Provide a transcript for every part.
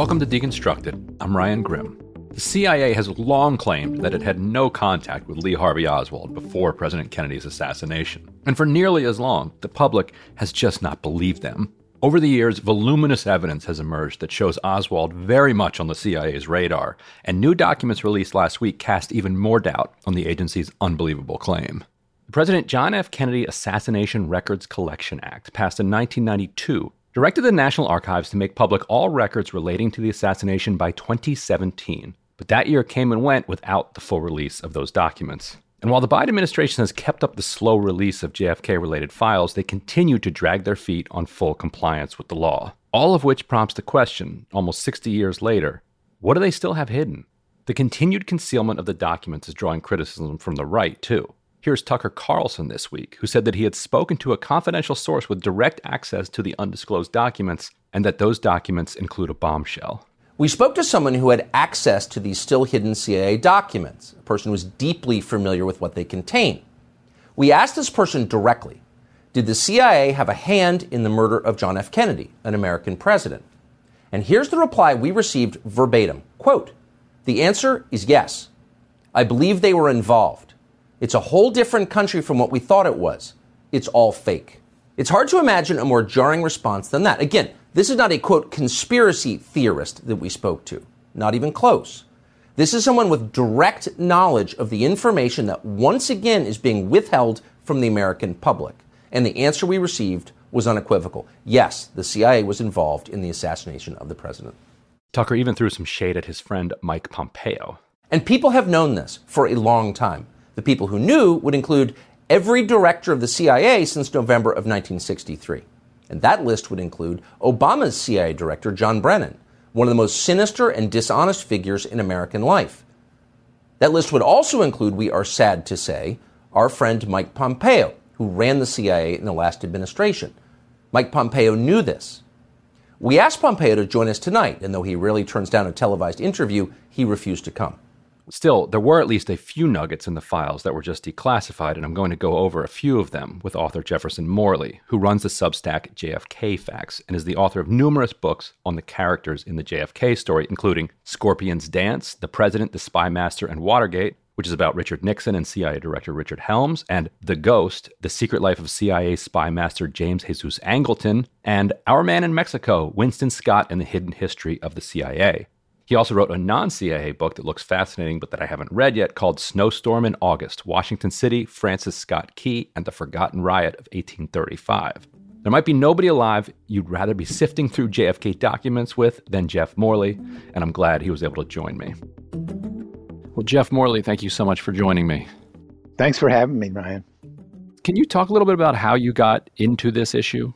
Welcome to Deconstructed. I'm Ryan Grim. The CIA has long claimed that it had no contact with Lee Harvey Oswald before President Kennedy's assassination. And for nearly as long, the public has just not believed them. Over the years, voluminous evidence has emerged that shows Oswald very much on the CIA's radar, and new documents released last week cast even more doubt on the agency's unbelievable claim. The President John F. Kennedy Assassination Records Collection Act, passed in 1992, directed the National Archives to make public all records relating to the assassination by 2017. But that year came and went without the full release of those documents. And while the Biden administration has kept up the slow release of JFK related files, they continue to drag their feet on full compliance with the law. All of which prompts the question, almost 60 years later what do they still have hidden? The continued concealment of the documents is drawing criticism from the right, too. Here's Tucker Carlson this week, who said that he had spoken to a confidential source with direct access to the undisclosed documents and that those documents include a bombshell. We spoke to someone who had access to these still hidden CIA documents, a person who was deeply familiar with what they contain. We asked this person directly Did the CIA have a hand in the murder of John F. Kennedy, an American president? And here's the reply we received verbatim quote, The answer is yes. I believe they were involved. It's a whole different country from what we thought it was. It's all fake. It's hard to imagine a more jarring response than that. Again, this is not a quote conspiracy theorist that we spoke to, not even close. This is someone with direct knowledge of the information that once again is being withheld from the American public. And the answer we received was unequivocal. Yes, the CIA was involved in the assassination of the president. Tucker even threw some shade at his friend Mike Pompeo. And people have known this for a long time. The people who knew would include every director of the CIA since November of 1963. And that list would include Obama's CIA director, John Brennan, one of the most sinister and dishonest figures in American life. That list would also include, we are sad to say, our friend Mike Pompeo, who ran the CIA in the last administration. Mike Pompeo knew this. We asked Pompeo to join us tonight, and though he rarely turns down a televised interview, he refused to come. Still, there were at least a few nuggets in the files that were just declassified, and I'm going to go over a few of them with author Jefferson Morley, who runs the Substack JFK Facts and is the author of numerous books on the characters in the JFK story, including Scorpion's Dance, The President, the Spy Master, and Watergate, which is about Richard Nixon and CIA Director Richard Helms, and The Ghost, The Secret Life of CIA Spy Master James Jesus Angleton, and Our Man in Mexico, Winston Scott and the Hidden History of the CIA. He also wrote a non CIA book that looks fascinating but that I haven't read yet called Snowstorm in August Washington City, Francis Scott Key, and the Forgotten Riot of 1835. There might be nobody alive you'd rather be sifting through JFK documents with than Jeff Morley, and I'm glad he was able to join me. Well, Jeff Morley, thank you so much for joining me. Thanks for having me, Ryan. Can you talk a little bit about how you got into this issue?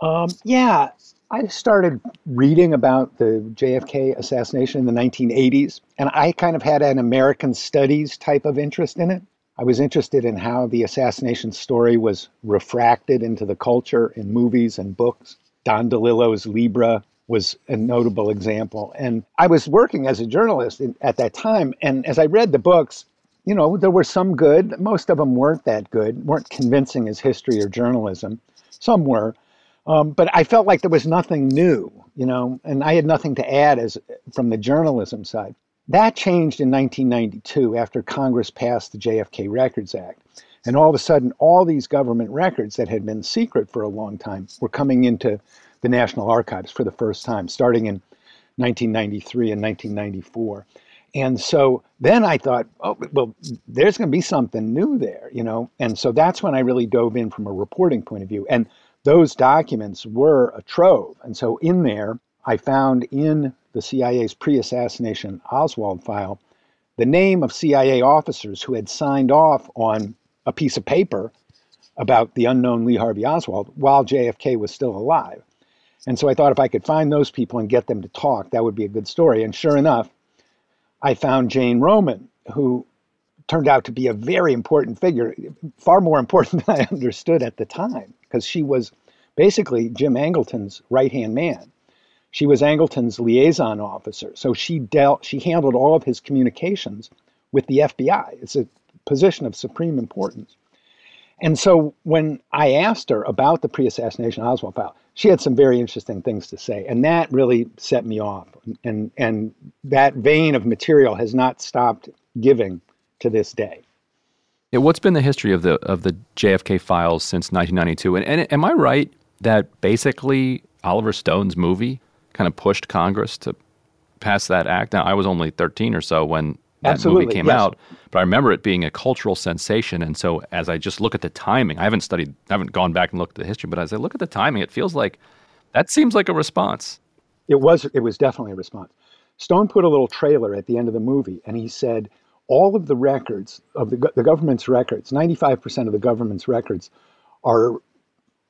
Um, yeah, I started reading about the JFK assassination in the 1980s, and I kind of had an American studies type of interest in it. I was interested in how the assassination story was refracted into the culture in movies and books. Don DeLillo's Libra was a notable example. And I was working as a journalist at that time, and as I read the books, you know, there were some good. Most of them weren't that good, weren't convincing as history or journalism. Some were. Um, but I felt like there was nothing new, you know, and I had nothing to add as from the journalism side. That changed in 1992 after Congress passed the JFK Records Act. And all of a sudden, all these government records that had been secret for a long time were coming into the National Archives for the first time, starting in 1993 and 1994. And so then I thought, oh, well, there's going to be something new there, you know? And so that's when I really dove in from a reporting point of view. And those documents were a trove. And so in there, I found in the CIA's pre assassination Oswald file the name of CIA officers who had signed off on a piece of paper about the unknown Lee Harvey Oswald while JFK was still alive. And so I thought if I could find those people and get them to talk, that would be a good story. And sure enough, I found Jane Roman, who turned out to be a very important figure, far more important than I understood at the time, because she was basically Jim Angleton's right hand man. She was Angleton's liaison officer, so she dealt, she handled all of his communications with the FBI. It's a position of supreme importance. And so when I asked her about the pre-assassination Oswald file, she had some very interesting things to say, and that really set me off. And and that vein of material has not stopped giving to this day. Yeah, what's been the history of the of the JFK files since 1992? And, and am I right that basically Oliver Stone's movie kind of pushed Congress to pass that act? Now, I was only 13 or so when that Absolutely, movie came yes. out, but I remember it being a cultural sensation. And so, as I just look at the timing, I haven't studied, I haven't gone back and looked at the history, but as I look at the timing, it feels like that seems like a response. It was it was definitely a response. Stone put a little trailer at the end of the movie, and he said all of the records of the, the government's records, 95% of the government's records, are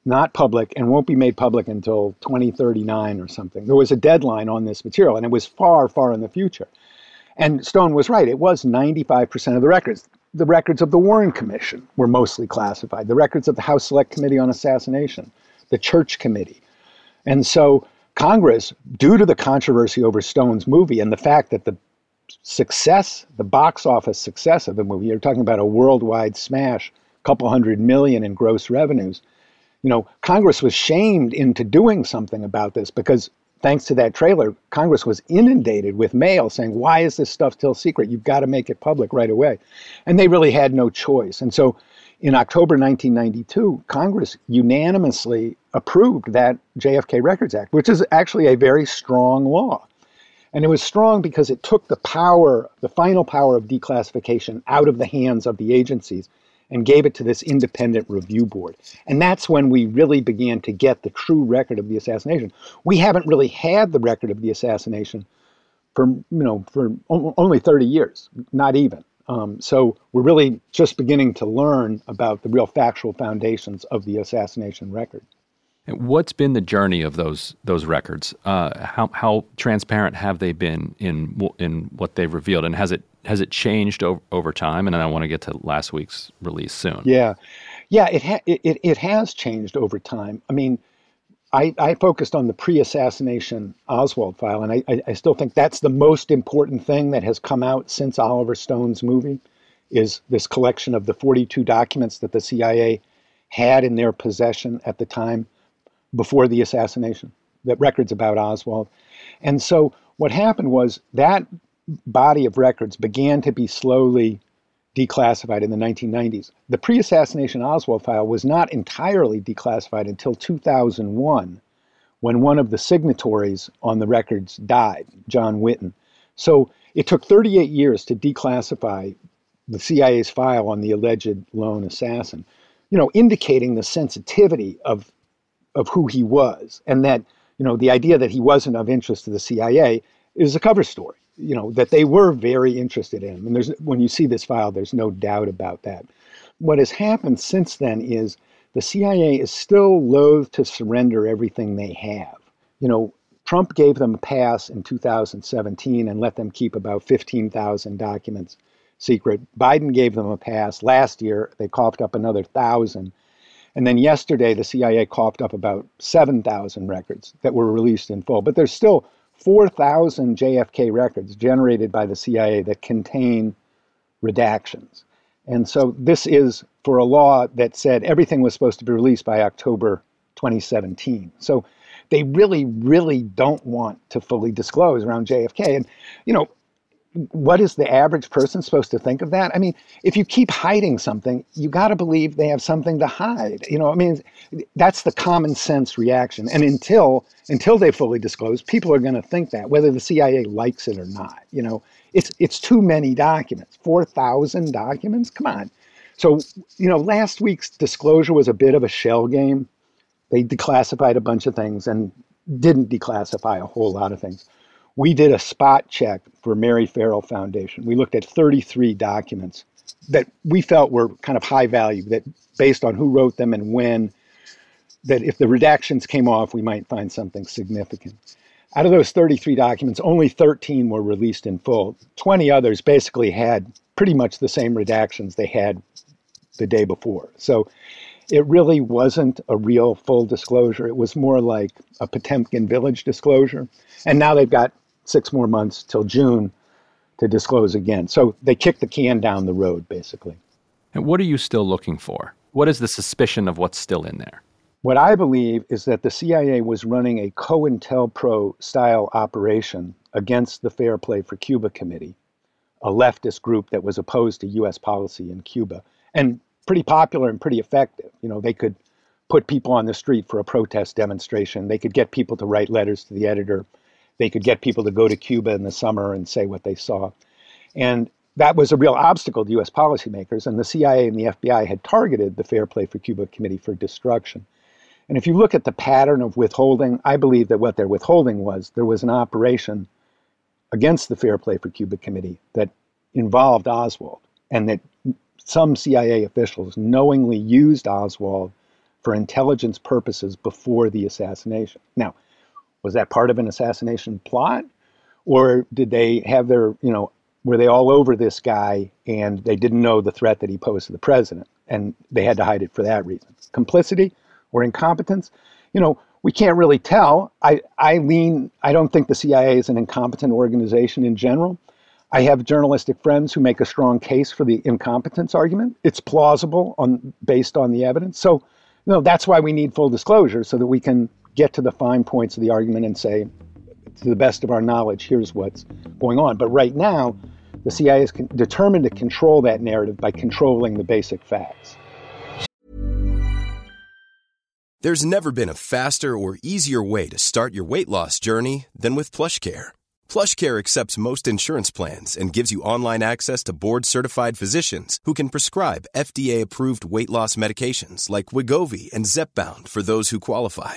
not public and won't be made public until 2039 or something. There was a deadline on this material, and it was far, far in the future. And Stone was right. It was 95% of the records. The records of the Warren Commission were mostly classified. The records of the House Select Committee on Assassination, the Church Committee. And so Congress, due to the controversy over Stone's movie and the fact that the success, the box office success of the movie, you're talking about a worldwide smash, couple hundred million in gross revenues. You know, Congress was shamed into doing something about this because thanks to that trailer, Congress was inundated with mail saying, why is this stuff still secret? You've got to make it public right away. And they really had no choice. And so in October 1992, Congress unanimously approved that JFK Records Act, which is actually a very strong law. And it was strong because it took the power, the final power of declassification out of the hands of the agencies and gave it to this independent review board. And that's when we really began to get the true record of the assassination. We haven't really had the record of the assassination for, you know, for only 30 years, not even. Um, so we're really just beginning to learn about the real factual foundations of the assassination record. What's been the journey of those those records? Uh, how how transparent have they been in in what they've revealed, and has it has it changed over, over time? And I want to get to last week's release soon. Yeah, yeah, it ha- it, it it has changed over time. I mean, I, I focused on the pre-assassination Oswald file, and I, I, I still think that's the most important thing that has come out since Oliver Stone's movie, is this collection of the 42 documents that the CIA had in their possession at the time before the assassination, that records about Oswald. And so what happened was that body of records began to be slowly declassified in the 1990s. The pre assassination Oswald file was not entirely declassified until 2001 when one of the signatories on the records died, John Whitten. So it took 38 years to declassify the CIA's file on the alleged lone assassin, you know, indicating the sensitivity of of who he was and that you know the idea that he wasn't of interest to the CIA is a cover story you know that they were very interested in. Him and there's when you see this file there's no doubt about that. What has happened since then is the CIA is still loath to surrender everything they have. You know Trump gave them a pass in 2017 and let them keep about 15,000 documents secret. Biden gave them a pass last year. They coughed up another 1000 and then yesterday, the CIA coughed up about 7,000 records that were released in full. But there's still 4,000 JFK records generated by the CIA that contain redactions. And so this is for a law that said everything was supposed to be released by October 2017. So they really, really don't want to fully disclose around JFK. And, you know, what is the average person supposed to think of that? I mean, if you keep hiding something, you got to believe they have something to hide. You know, I mean, that's the common sense reaction. And until until they fully disclose, people are going to think that, whether the CIA likes it or not. You know, it's it's too many documents, four thousand documents. Come on. So, you know, last week's disclosure was a bit of a shell game. They declassified a bunch of things and didn't declassify a whole lot of things we did a spot check for Mary Ferrell Foundation. We looked at 33 documents that we felt were kind of high value, that based on who wrote them and when, that if the redactions came off, we might find something significant. Out of those 33 documents, only 13 were released in full. 20 others basically had pretty much the same redactions they had the day before. So it really wasn't a real full disclosure. It was more like a Potemkin village disclosure. And now they've got six more months till June to disclose again. So they kicked the can down the road, basically. And what are you still looking for? What is the suspicion of what's still in there? What I believe is that the CIA was running a COINTELPRO style operation against the Fair Play for Cuba Committee, a leftist group that was opposed to U.S. policy in Cuba, and pretty popular and pretty effective. You know, they could put people on the street for a protest demonstration, they could get people to write letters to the editor, they could get people to go to Cuba in the summer and say what they saw. And that was a real obstacle to U.S. policymakers, and the CIA and the FBI had targeted the Fair Play for Cuba Committee for destruction. And if you look at the pattern of withholding, I believe that what they're withholding was there was an operation against the Fair Play for Cuba Committee that involved Oswald, and that some CIA officials knowingly used Oswald for intelligence purposes before the assassination. Now, was that part of an assassination plot? Or did they have their, you know, were they all over this guy and they didn't know the threat that he posed to the president and they had to hide it for that reason? Complicity? or incompetence, you know, we can't really tell. I, I lean, I don't think the CIA is an incompetent organization in general. I have journalistic friends who make a strong case for the incompetence argument. It's plausible on based on the evidence. So, you know, that's why we need full disclosure so that we can get to the fine points of the argument and say, to the best of our knowledge, here's what's going on. But right now, the CIA is con- determined to control that narrative by controlling the basic facts. There's never been a faster or easier way to start your weight loss journey than with PlushCare. PlushCare accepts most insurance plans and gives you online access to board-certified physicians who can prescribe FDA-approved weight loss medications like Wegovy and Zepbound for those who qualify.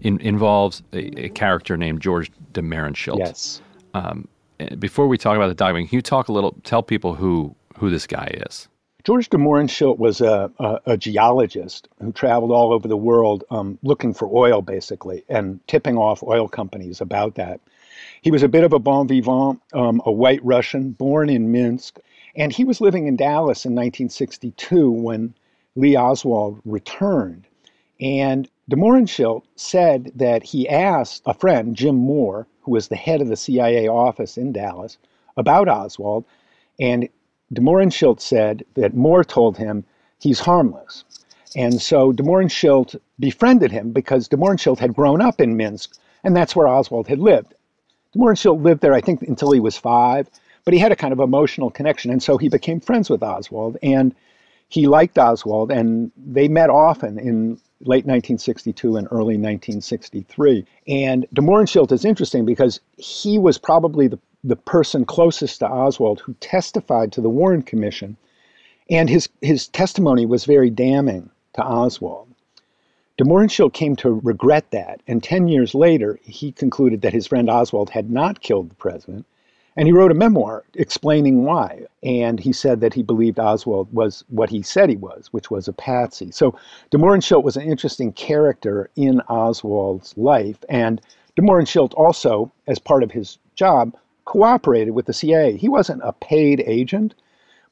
in, involves a, a, character named George de. Yes. Um, before we talk about the document, can you talk a little, tell people who who this guy is. George de Mohrenschildt was a, a, a, geologist who traveled all over the world um, looking for oil, basically, and tipping off oil companies about that. He was a bit of a bon vivant, um, a white Russian, born in Minsk, and he was living in Dallas in 1962 when Lee Oswald returned. And de Mohrenschildt said that he asked a friend, Jim Moore, who was the head of the CIA office in Dallas, about Oswald, and de Mohrenschildt said that Moore told him he's harmless. And so de Mohrenschildt befriended him because de Mohrenschildt had grown up in Minsk, and that's where Oswald had lived. De Mohrenschildt lived there, I think, until he was five, but he had a kind of emotional connection, and so he became friends with Oswald, and he liked Oswald, and they met often in late 1962 and early 1963. And de Mohrenschildt is interesting because he was probably the the person closest to Oswald who testified to the Warren Commission, and his, his testimony was very damning to Oswald. De Mohrenschildt came to regret that, and 10 years later, he concluded that his friend Oswald had not killed the president, and he wrote a memoir explaining why. And he said that he believed Oswald was what he said he was, which was a patsy. So de Mohrenschildt was an interesting character in Oswald's life, and de Mohrenschildt also, as part of his job, cooperated with the CIA. He wasn't a paid agent,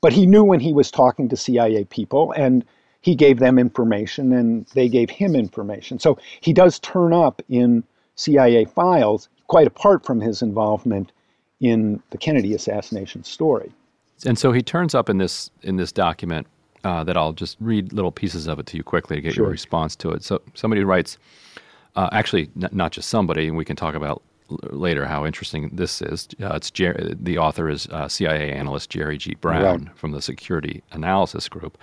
but he knew when he was talking to CIA people and he gave them information and they gave him information. So he does turn up in CIA files, quite apart from his involvement in the Kennedy assassination story. And so he turns up in this in this document uh, that I'll just read little pieces of it to you quickly to get Sure. your response to it. So somebody writes, uh, actually, n- not just somebody, and we can talk about l- later how interesting this is. Uh, it's Jer- the author is uh, CIA analyst Jerry G. Brown Right. from the Security Analysis Group.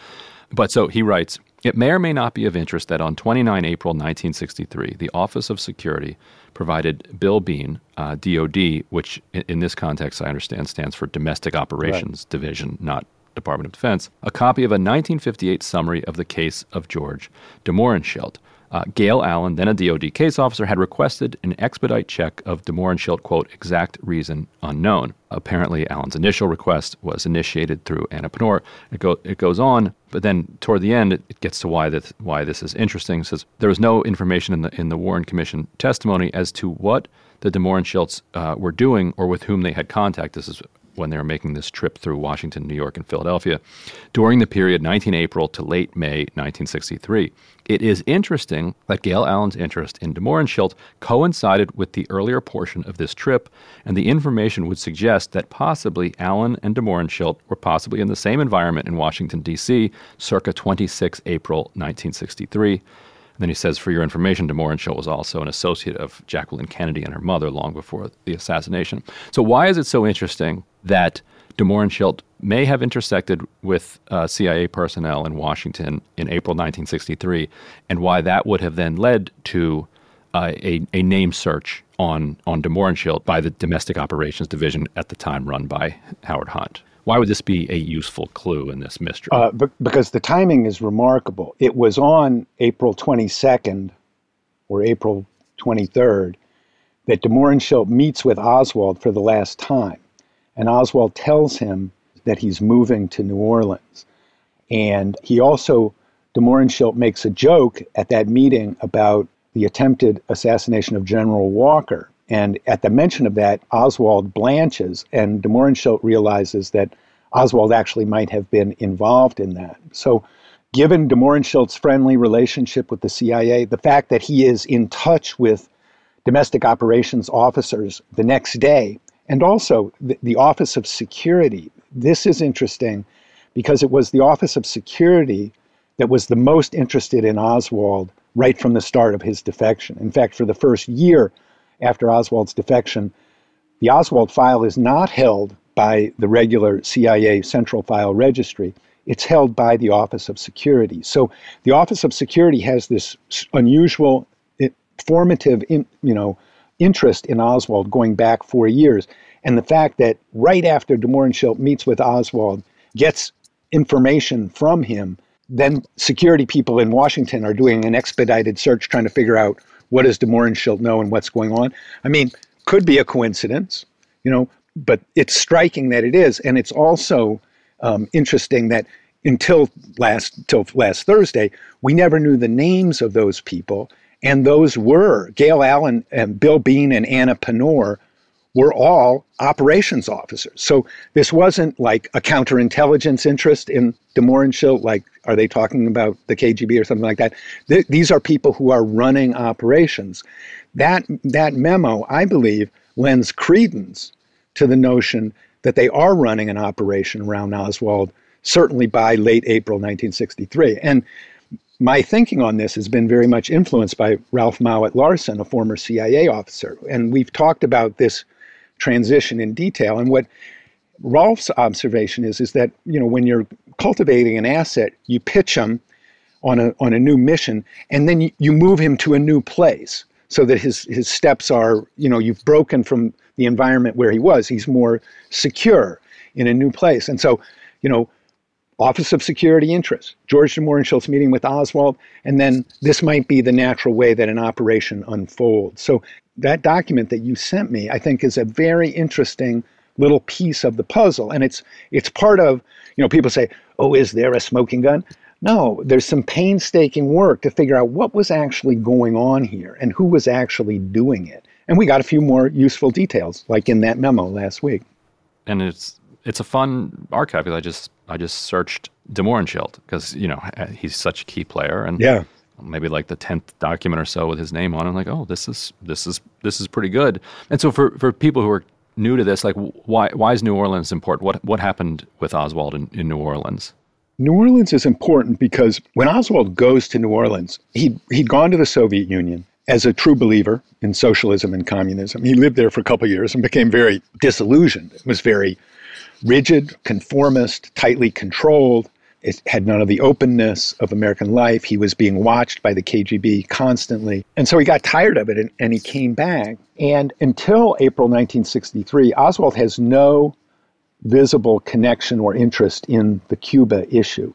But so he writes, it may or may not be of interest that on 29 April 1963, the Office of Security provided Bill Bean, uh, DOD, which in, in this context I understand stands for Domestic Operations Division, not Department of Defense, a copy of a 1958 summary of the case of George de Mohrenschildt. Uh, Gail Allen, then a DOD case officer, had requested an expedite check of de Mohrenschildt, quote, exact reason unknown. Apparently, Allen's initial request was initiated through Anna Panor. It, go, it goes on, but then toward the end, it, it gets to why this, why this is interesting. It says there was no information in the, in the Warren Commission testimony as to what the de Mohrenschildts uh, were doing or with whom they had contact. This is when they were making this trip through Washington, New York, and Philadelphia during the period 19 April to late May 1963. It is interesting that Gail Allen's interest in de Mohrenschildt coincided with the earlier portion of this trip, and the information would suggest that possibly Allen and de Mohrenschildt were possibly in the same environment in Washington, D.C., circa 26 April 1963. And then he says, for your information, de Mohrenschildt was also an associate of Jacqueline Kennedy and her mother long before the assassination. So, why is it so interesting that de Mohrenschildt may have intersected with uh, CIA personnel in Washington in April 1963, and why that would have then led to uh, a, a name search on, on de Mohrenschildt by the Domestic Operations Division at the time run by Howard Hunt? Why would this be a useful clue in this mystery? Uh, be- because the timing is remarkable. It was on April 22nd or April 23rd that de meets with Oswald for the last time. And Oswald tells him that he's moving to New Orleans. And he also, de makes a joke at that meeting about the attempted assassination of General Walker. And at the mention of that, Oswald blanches, and de realizes that Oswald actually might have been involved in that. So, given de friendly relationship with the CIA, the fact that he is in touch with domestic operations officers the next day, and also the, the Office of Security, this is interesting because it was the Office of Security that was the most interested in Oswald right from the start of his defection. In fact, for the first year after Oswald's defection, the Oswald file is not held by the regular CIA Central File Registry. It's held by the Office of Security. So the Office of Security has this unusual, eh, formative, in, you know, interest in Oswald going back four years. And the fact that right after de Mohrenschildt meets with Oswald, gets information from him, then security people in Washington are doing an expedited search trying to figure out what does de Mohrenschildt know and what's going on. I mean, could be a coincidence, you know, but it's striking that it is, and it's also um, interesting that until last till last Thursday, we never knew the names of those people, and those were Gail Allen and Bill Bean and Anna Panor were all operations officers. So this wasn't like a counterintelligence interest in de Mohrenschildt, like are they talking about the KGB or something like that? Th- these are people who are running operations. That that memo, I believe, lends credence to the notion that they are running an operation around Oswald, certainly by late April 1963. And my thinking on this has been very much influenced by Rolf Mowatt-Larssen, a former CIA officer. And we've talked about this transition in detail. And what Rolf's observation is is that you know when you're cultivating an asset, you pitch him on a on a new mission, and then you, you move him to a new place so that his his steps are you know you've broken from the environment where he was. He's more secure in a new place, and so you know. Office of Security Interests, George de Mohrenschildt's meeting with Oswald, and then this might be the natural way that an operation unfolds. So that document that you sent me, I think, is a very interesting little piece of the puzzle, and it's it's part of you know people say, oh, is there a smoking gun? No, there's some painstaking work to figure out what was actually going on here and who was actually doing it. And we got a few more useful details, like in that memo last week. and it's it's a fun archive because I just I just searched de Mohrenschildt because you know he's such a key player and Yeah. Maybe like the tenth document or so with his name on. it. I'm like, oh, this is this is this is pretty good. And so for for people who are new to this, like why why is New Orleans important? What what happened with Oswald in, in New Orleans? New Orleans is important because when Oswald goes to New Orleans, he he'd gone to the Soviet Union as a true believer in socialism and communism. He lived there for a couple years and became very disillusioned. It was very rigid, conformist, tightly controlled. It had none of the openness of American life. He was being watched by the KGB constantly. And so he got tired of it and, and he came back. And until April 1963, Oswald has no visible connection or interest in the Cuba issue.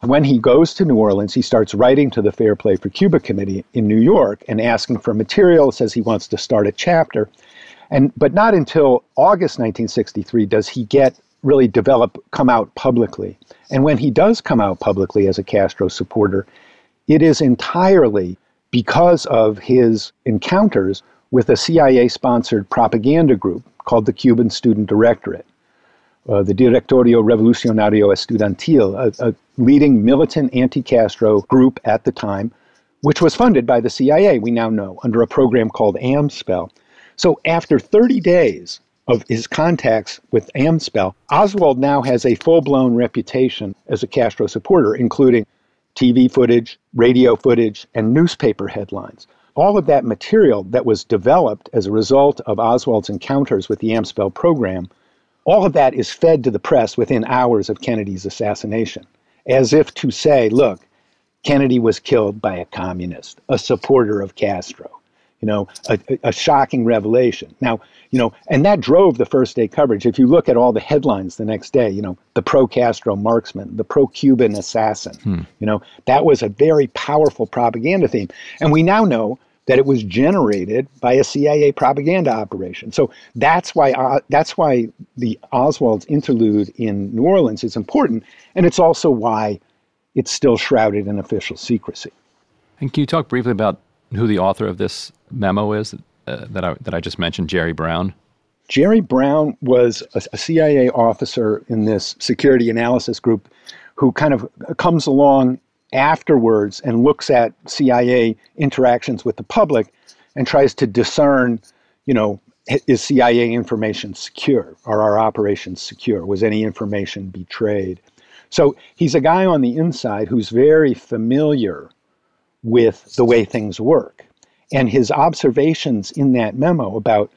When he goes to New Orleans, he starts writing to the Fair Play for Cuba Committee in New York and asking for material, says he wants to start a chapter. And but not until August 1963 does he get really develop come out publicly. And when he does come out publicly as a Castro supporter, it is entirely because of his encounters with a CIA sponsored propaganda group called the Cuban Student Directorate. Uh, the Directorio Revolucionario Estudiantil, a, a leading militant anti Castro group at the time, which was funded by the CIA, we now know, under a program called AMSPELL. So after 30 days of his contacts with AMSPELL, Oswald now has a full blown reputation as a Castro supporter, including TV footage, radio footage, and newspaper headlines. All of that material that was developed as a result of Oswald's encounters with the AMSPELL program, all of that is fed to the press within hours of Kennedy's assassination, as if to say, look, Kennedy was killed by a communist, a supporter of Castro you know, a, a, shocking revelation. Now, you know, and that drove the first day coverage. If you look at all the headlines the next day, you know, the pro Castro marksman, the pro Cuban assassin, hmm. you know, that was a very powerful propaganda theme. And we now know that it was generated by a CIA propaganda operation. So that's why uh, that's why the Oswald's interlude in New Orleans is important, and it's also why it's still shrouded in official secrecy. And can you talk briefly about who the author of this memo is uh, that I that I just mentioned, Jerry Brown? Jerry Brown was a, a, CIA officer in this security analysis group who kind of comes along afterwards and looks at CIA interactions with the public and tries to discern, you know, is CIA information secure? Are our operations secure? Was any information betrayed? So he's a guy on the inside who's very familiar with the way things work. And his observations in that memo about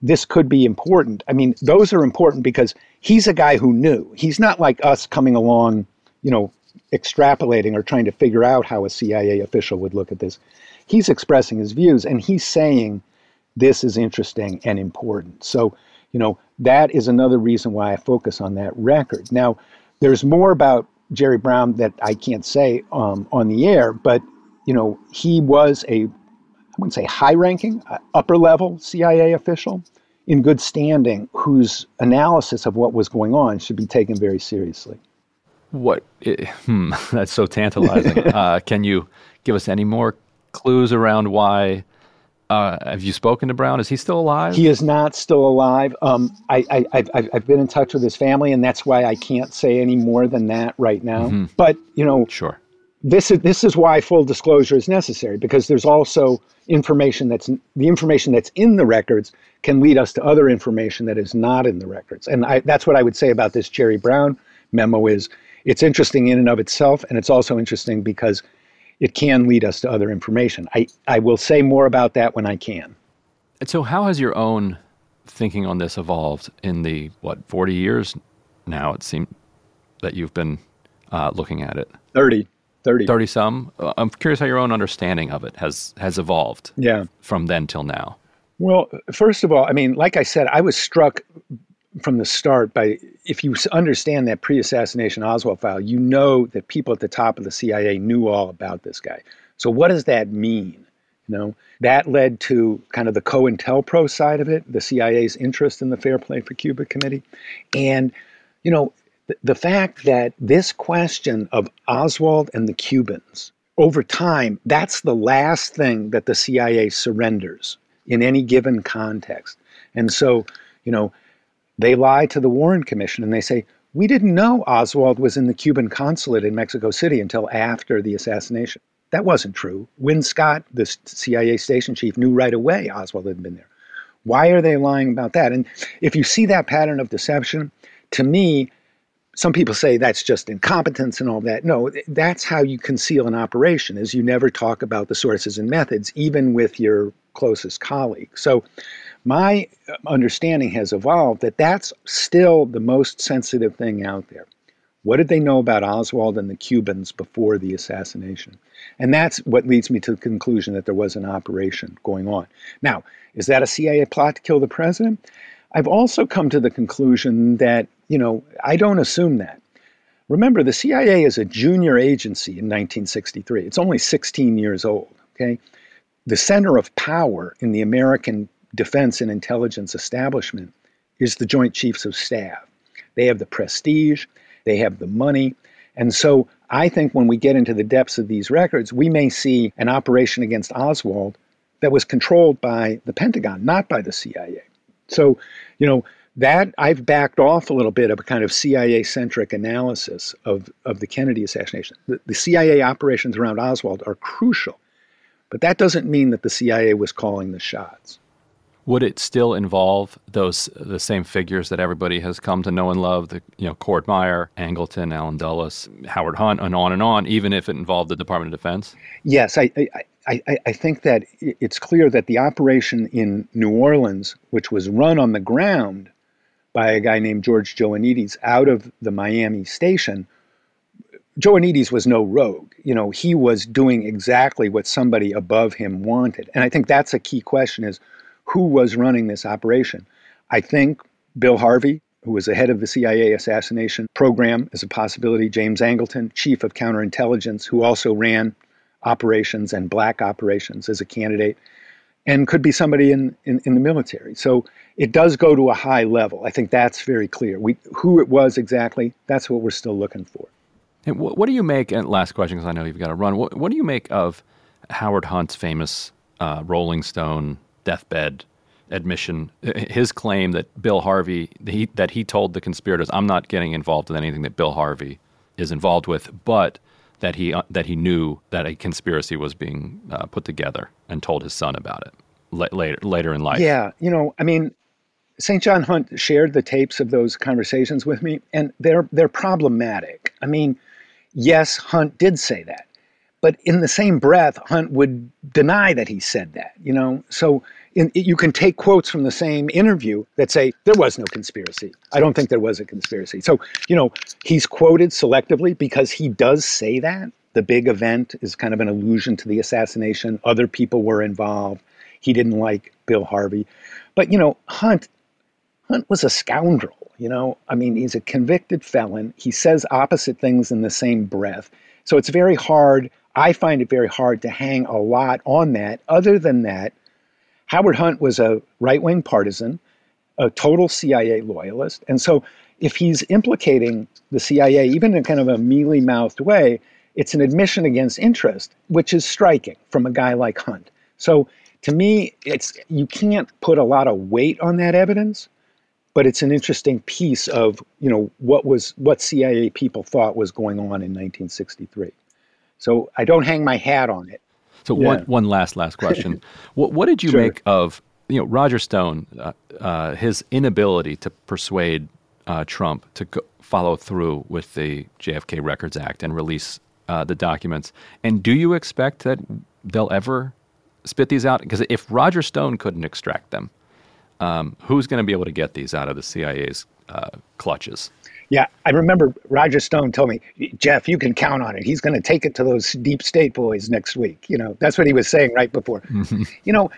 this could be important. I mean, those are important because he's a guy who knew. He's not like us coming along, you know, extrapolating or trying to figure out how a CIA official would look at this. He's expressing his views and he's saying this is interesting and important. So, you know, that is another reason why I focus on that record. Now, there's more about Jerry Brown that I can't say um, on the air, but you know, he was a, wouldn't say high ranking, uh, upper level CIA official in good standing whose analysis of what was going on should be taken very seriously. What? It, hmm, that's so tantalizing. uh, can you give us any more clues around why? Uh, have you spoken to Brown? Is he still alive? He is not still alive. Um, I, I, I've, I've been in touch with his family, and that's why I can't say any more than that right now. Mm-hmm. But you know, sure this is this is why full disclosure is necessary because there's also information that's the information that's in the records can lead us to other information that is not in the records. And I, that's what i would say about this jerry brown memo is it's interesting in and of itself and it's also interesting because it can lead us to other information. I, I will say more about that when i can. And so how has your own thinking on this evolved in the what 40 years now it seems that you've been uh, looking at it? 30 30 30 some uh, i'm curious how your own understanding of it has has evolved yeah. from then till now. Well first of all i mean like i said i was struck from the start by if you understand that pre-assassination oswald file you know that people at the top of the cia knew all about this guy. So what does that mean? You know that led to kind of the COINTELPRO side of it the cia's interest in the fair play for cuba committee. And you know the fact that this question of Oswald and the Cubans, over time, that's the last thing that the CIA surrenders in any given context. And so, you know, they lie to the Warren Commission and they say, we didn't know Oswald was in the Cuban consulate in Mexico City until after the assassination. That wasn't true. Win Scott, the CIA station chief, knew right away Oswald had been there. Why are they lying about that? And if you see that pattern of deception, to me, some people say that's just incompetence and all that. No, that's how you conceal an operation is you never talk about the sources and methods, even with your closest colleague. So my uh, understanding has evolved that that's still the most sensitive thing out there. What did they know about Oswald and the Cubans before the assassination? And that's what leads me to the conclusion that there was an operation going on. Now, is that a CIA plot to kill the president? I've also come to the conclusion that, you know, I don't assume that. Remember, the CIA is a junior agency in 1963. It's only 16 years old, okay? The center of power in the American defense and intelligence establishment is the Joint Chiefs of Staff. They have the prestige, they have the money. And so I think when we get into the depths of these records, we may see an operation against Oswald that was controlled by the Pentagon, not by the CIA. So, you know, that I've backed off a little bit of a kind of CIA centric analysis of, of the Kennedy assassination. The, the CIA operations around Oswald are crucial, but that doesn't mean that the CIA was calling the shots. Would it still involve those the same figures that everybody has come to know and love? The you know Cord Meyer, Angleton, Allen Dulles, Howard Hunt, and on and on. Even if it involved the Department of Defense. Yes, I, I I, I, think that it's clear that the operation in New Orleans, which was run on the ground by a guy named George Joanides out of the Miami station, Joanides was no rogue. You know, he was doing exactly what somebody above him wanted. And I think that's a key question is who was running this operation? I think Bill Harvey, who was the head of the CIA assassination program, is a possibility. James Angleton, chief of counterintelligence, who also ran operations and black operations as a candidate, and could be somebody in, in, in, the military. So it does go to a high level. I think that's very clear. We, who it was exactly, that's what we're still looking for. And what, what do you make, and last question because I know you've got to run, what, what do you make of Howard Hunt's famous uh, Rolling Stone deathbed admission, his claim that Bill Harvey, he, that he told the conspirators, I'm not getting involved in anything that Bill Harvey is involved with, but that he uh, that he knew that a conspiracy was being uh, put together and told his son about it later later in life. Yeah, you know, I mean, St. John Hunt shared the tapes of those conversations with me, and they're they're problematic. I mean, yes, Hunt did say that, but in the same breath, Hunt would deny that he said that. You know, so in, you can take quotes from the same interview that say there was no conspiracy. I don't think there was a conspiracy. So, you know, he's quoted selectively because he does say that. The big event is kind of an allusion to the assassination. Other people were involved. He didn't like Bill Harvey. But, you know, Hunt Hunt was a scoundrel, you know? I mean, he's a convicted felon. He says opposite things in the same breath. So it's very hard. I find it very hard to hang a lot on that. Other than that, Howard Hunt was a right wing partisan, a total CIA loyalist. And so if he's implicating the CIA, even in kind of a mealy mouthed way, it's an admission against interest, which is striking from a guy like Hunt. So to me, it's you can't put a lot of weight on that evidence, but it's an interesting piece of you know what was what CIA people thought was going on in 1963. So I don't hang my hat on it. So yeah. one one last last question. what what did you sure. make of you know Roger Stone, uh, uh, his inability to persuade uh, Trump to go, follow through with the JFK Records Act and release uh, the documents? And do you expect that they'll ever spit these out? Because if Roger Stone couldn't extract them, um, who's going to be able to get these out of the CIA's uh, clutches? Yeah, I remember Roger Stone told me, Jeff, you can count on it. He's going to take it to those deep state boys next week. You know, that's what he was saying right before. Mm-hmm. You know,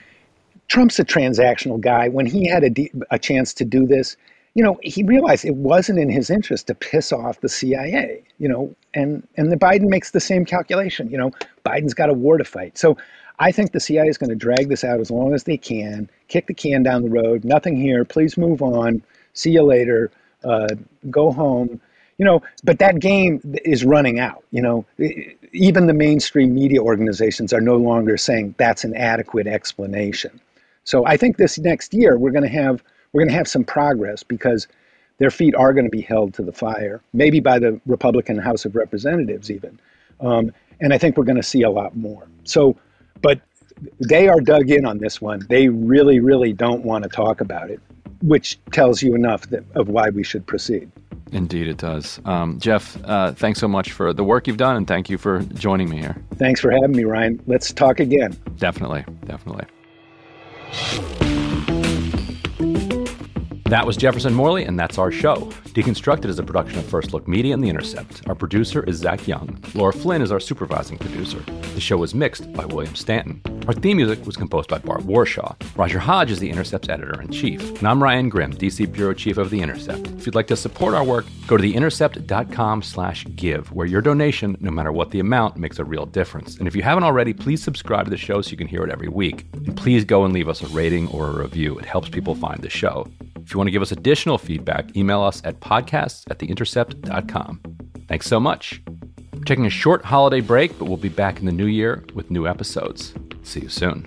Trump's a transactional guy. When he had a, a chance to do this, you know, he realized it wasn't in his interest to piss off the CIA, you know, and, and the Biden makes the same calculation. You know, Biden's got a war to fight. So I think the CIA is going to drag this out as long as they can, kick the can down the road. Nothing here. Please move on. See you later uh, go home you know but that game is running out you know even the mainstream media organizations are no longer saying that's an adequate explanation so i think this next year we're going to have we're going to have some progress because their feet are going to be held to the fire maybe by the republican house of representatives even um, And I think we're going to see a lot more. So, but they are dug in on this one. They really, really don't want to talk about it, which tells you enough that, of why we should proceed. Indeed, it does. Um, Jeff, uh, thanks so much for the work you've done, and thank you for joining me here. Thanks for having me, Ryan. Let's talk again. Definitely, definitely. That was Jefferson Morley, and that's our show. Deconstructed is a production of First Look Media and The Intercept. Our producer is Zach Young. Laura Flynn is our supervising producer. The show was mixed by William Stanton. Our theme music was composed by Bart Warshaw. Roger Hodge is The Intercept's editor in chief. And I'm Ryan Grim, DC Bureau Chief of The Intercept. If you'd like to support our work, go to theintercept.com slash give, where your donation, no matter what the amount, makes a real difference. And if you haven't already, please subscribe to the show so you can hear it every week. And please go and leave us a rating or a review. It helps people find the show. If you want to give us additional feedback, email us at podcasts at theintercept.com. Thanks so much. We're taking a short holiday break, but we'll be back in the new year with new episodes. See you soon.